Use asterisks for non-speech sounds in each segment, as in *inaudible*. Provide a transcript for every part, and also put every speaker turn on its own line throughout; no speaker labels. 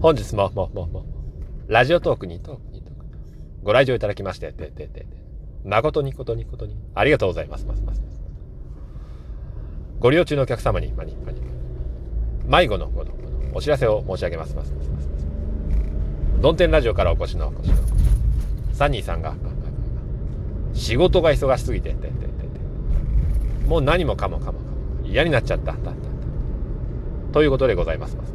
本日も、も、も、も、ラジオトークにトークにトークご来場いただきまして、て、て、て、て、誠にことにことに、ありがとうございます、ます、ます。ご利用中のお客様に、まに、まに、迷子のごのお知らせを申し上げます、ます、ます、ます。ドンテンラジオからお越しの、お越しの、サニーさんが、仕事が忙しすぎて、て、て、て、て、もう何もかもかもかも嫌になっちゃった、た、た、た。ということでございます、ます。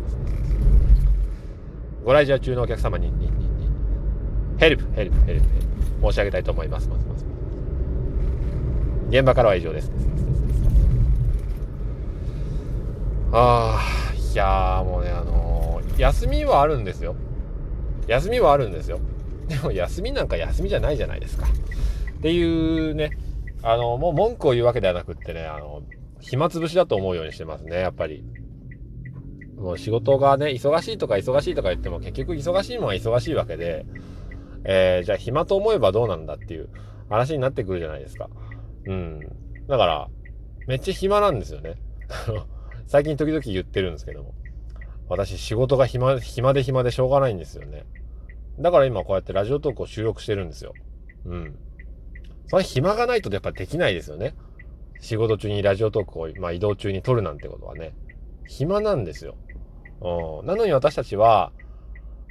ご来場中のお客様に、に、に、に、ヘルプ、ヘルプ、ヘルプ、ヘルプ、申し上げたいと思います。ますます現場からは以上です。ああ、いやもうね、あのー、休みはあるんですよ。休みはあるんですよ。でも休みなんか休みじゃないじゃないですか。っていうね、あの、もう文句を言うわけではなくってね、あの、暇つぶしだと思うようにしてますね、やっぱり。もう仕事がね、忙しいとか忙しいとか言っても結局忙しいもんは忙しいわけで、えー、じゃあ暇と思えばどうなんだっていう話になってくるじゃないですか。うん。だから、めっちゃ暇なんですよね。*laughs* 最近時々言ってるんですけども。私仕事が暇、暇で暇でしょうがないんですよね。だから今こうやってラジオトークを収録してるんですよ。うん。それ暇がないとやっぱできないですよね。仕事中にラジオトークを、まあ、移動中に撮るなんてことはね。暇なんですよ。うん。なのに私たちは、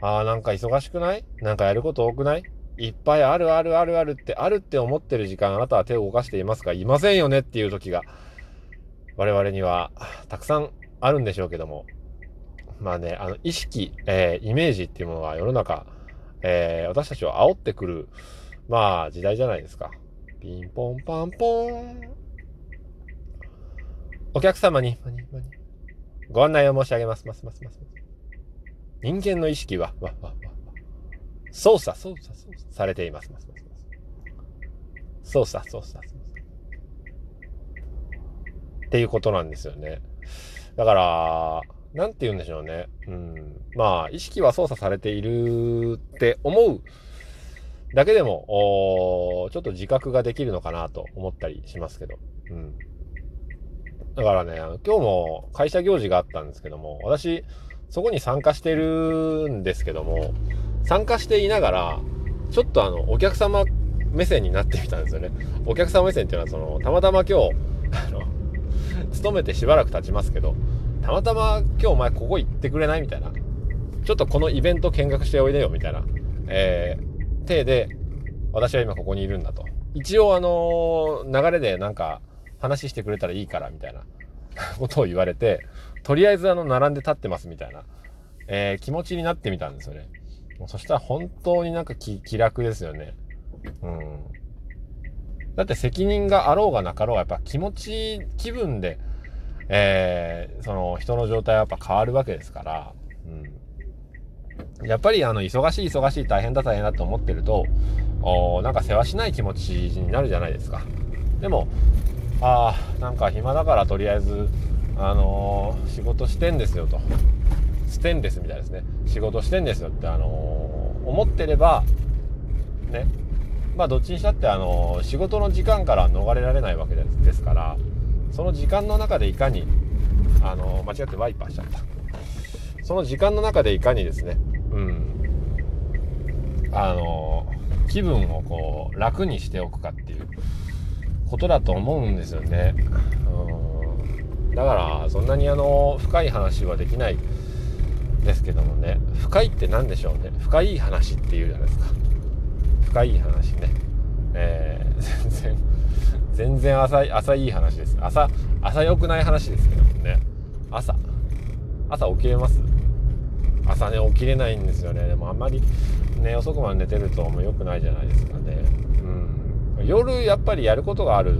ああ、なんか忙しくない？なんかやること多くない？いっぱいあるあるあるあるって、あるって思ってる時間、あなたは手を動かしていますか？いませんよねっていう時が、我々にはたくさんあるんでしょうけども。まあね、あの、意識、えー、イメージっていうものは世の中、えー、私たちを煽ってくる、まあ、時代じゃないですか。ピンポンパンポン。お客様に、ご案内を申し上げます。ますますます人間の意識は、わ、わ、わ、操作、操作、操作されています。ますますます操作、操作、操作。っていうことなんですよね。だから、なんて言うんでしょうね。うん。まあ、意識は操作されているって思うだけでも、ちょっと自覚ができるのかなと思ったりしますけど。うん。だからね、今日も会社行事があったんですけども、私、そこに参加してるんですけども、参加していながら、ちょっとあの、お客様目線になってみたんですよね。お客様目線っていうのは、その、たまたま今日、あの、勤めてしばらく経ちますけど、たまたま今日お前ここ行ってくれないみたいな。ちょっとこのイベント見学しておいでよみたいな。えー、体で、私は今ここにいるんだと。一応あのー、流れでなんか話してくれたらいいからみたいな *laughs* ことを言われて、とりあえずあの、並んで立ってますみたいな、えー、気持ちになってみたんですよね。そしたら本当になんか気気楽ですよね。うん。だって責任があろうがなかろうがやっぱ気持ち、気分で、えー、その人の状態はやっぱ変わるわけですから、うん。やっぱりあの、忙しい忙しい大変だ大変だと思ってると、おなんか世話しない気持ちになるじゃないですか。でも、ああ、なんか暇だからとりあえず、あのー、仕事してんですよと。ステンレスみたいですね。仕事してんですよって、あのー、思ってれば、ね、まあどっちにしたって、あのー、仕事の時間から逃れられないわけですから、その時間の中でいかに、あの間違ってワイパーしちゃった。その時間の中でいかにですね、うん、あの気分をこう楽にしておくかっていうことだと思うんですよね。うん。だからそんなにあの深い話はできないですけどもね。深いって何でしょうね。深い話っていうじゃないですか。深い話ね。えー、全然全然浅い浅い話です。朝朝良くない話ですけどもね。朝。朝起きれます？朝ね起きれないんですよね。でもあんまりね遅くまで寝てるともう良くないじゃないですかね。うん。夜やっぱりやることがある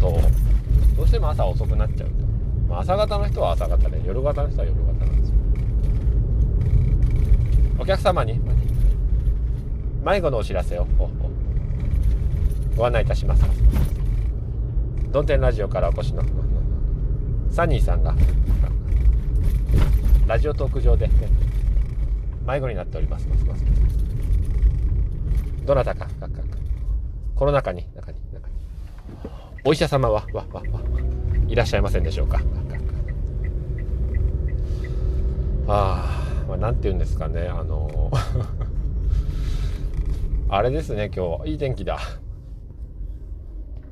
とどうしても朝遅くなっちゃう、まあ、朝方の人は朝方で夜型の人は夜型なんですよ。お客様に迷子のお知らせをご案内いたします。ドンテンラジオからお越しのサニーさんがラジオトーク上で迷子になっております。どなたかこの中に中に中に。お医者様はわわわ。いらっしゃいませんでしょうか。ああまあ、なんて言うんですかね、あの *laughs* あれですね、今日、いい天気だ。